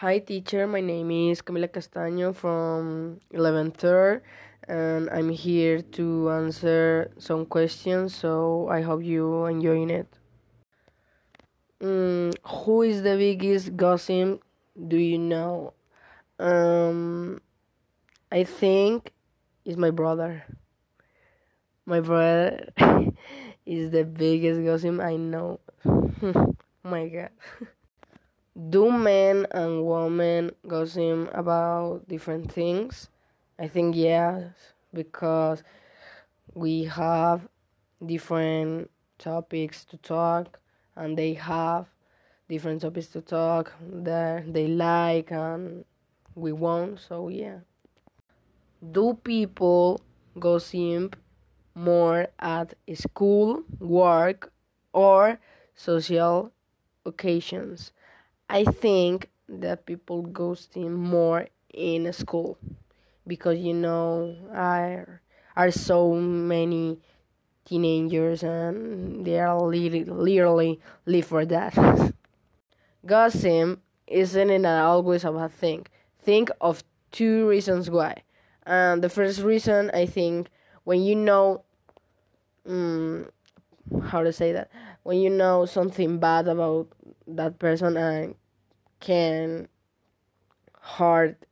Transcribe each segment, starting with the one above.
Hi, teacher. My name is Camila Castaño from 11th third, and I'm here to answer some questions. So I hope you enjoying it. Mm, who is the biggest gossip? Do you know? Um, I think it's my brother. My brother is the biggest gossip I know. my God. Do men and women gossip about different things? I think yes, because we have different topics to talk, and they have different topics to talk that they like and we won't. So yeah. Do people gossip more at school, work, or social occasions? I think that people ghosting more in school because you know are are so many teenagers and they are literally literally live for that. Gossip isn't always a bad thing. Think of two reasons why. And the first reason I think when you know um, how to say that when you know something bad about that person and can hurt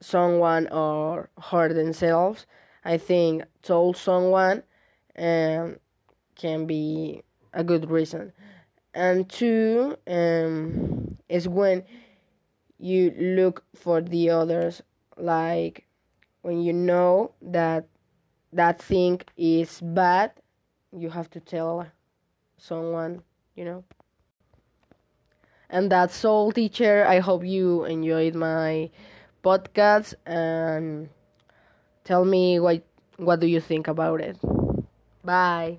someone or hurt themselves, I think told someone um, can be a good reason. And two um, is when you look for the others, like when you know that that thing is bad, you have to tell someone, you know. And that's all, teacher. I hope you enjoyed my podcast and tell me what what do you think about it. Bye.